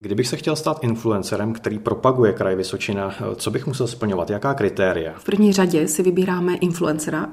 Kdybych se chtěl stát influencerem, který propaguje kraj Vysočina, co bych musel splňovat? Jaká kritéria? V první řadě si vybíráme influencera,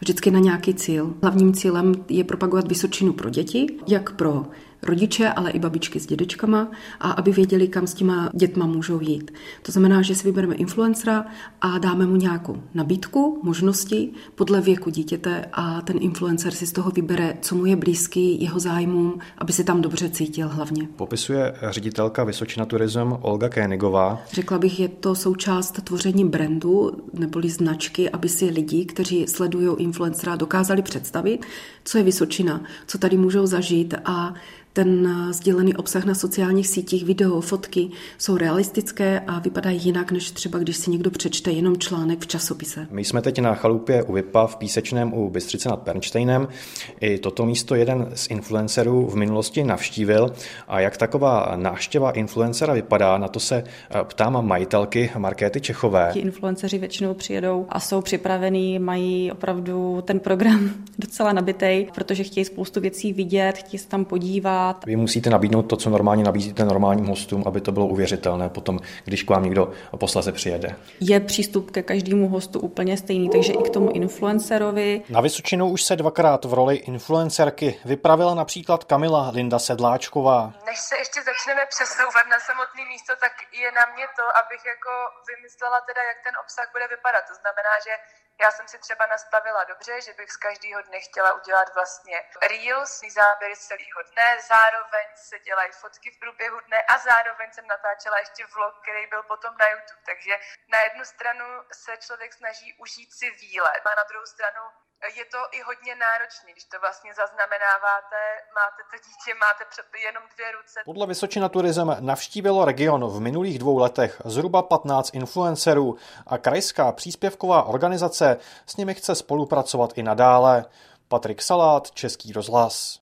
vždycky na nějaký cíl. Hlavním cílem je propagovat Vysočinu pro děti, jak pro rodiče, ale i babičky s dědečkama a aby věděli, kam s těma dětma můžou jít. To znamená, že si vybereme influencera a dáme mu nějakou nabídku, možnosti podle věku dítěte a ten influencer si z toho vybere, co mu je blízký, jeho zájmům, aby se tam dobře cítil hlavně. Popisuje ředitelka Vysočina Turism Olga Kénigová. Řekla bych, je to součást tvoření brandu neboli značky, aby si lidi, kteří sledují influencera, dokázali představit, co je Vysočina, co tady můžou zažít a ten sdělený obsah na sociálních sítích, video, fotky jsou realistické a vypadají jinak, než třeba když si někdo přečte jenom článek v časopise. My jsme teď na chalupě u Vypa v Písečném u Bystřice nad Pernštejnem. I toto místo jeden z influencerů v minulosti navštívil. A jak taková návštěva influencera vypadá, na to se eh, ptám majitelky Markéty Čechové. Ti influenceři většinou přijedou a jsou připravení, mají opravdu ten program docela nabitý, protože chtějí spoustu věcí vidět, chtějí se tam podívat, dát. Vy musíte nabídnout to, co normálně nabízíte normálním hostům, aby to bylo uvěřitelné potom, když k vám někdo posleze přijede. Je přístup ke každému hostu úplně stejný, takže i k tomu influencerovi. Na Vysočinu už se dvakrát v roli influencerky vypravila například Kamila Linda Sedláčková. Než se ještě začneme přesouvat na samotné místo, tak je na mě to, abych jako vymyslela teda, jak ten obsah bude vypadat. To znamená, že já jsem si třeba nastavila dobře, že bych z každého dne chtěla udělat vlastně reels, záběry z celého dne, zároveň se dělají fotky v průběhu dne a zároveň jsem natáčela ještě vlog, který byl potom na YouTube. Takže na jednu stranu se člověk snaží užít si výlet a na druhou stranu je to i hodně náročný, když to vlastně zaznamenáváte, máte to dítě, máte jenom dvě ruce. Podle Vysočina Turism navštívilo region v minulých dvou letech zhruba 15 influencerů a krajská příspěvková organizace s nimi chce spolupracovat i nadále. Patrik Salát, Český rozhlas.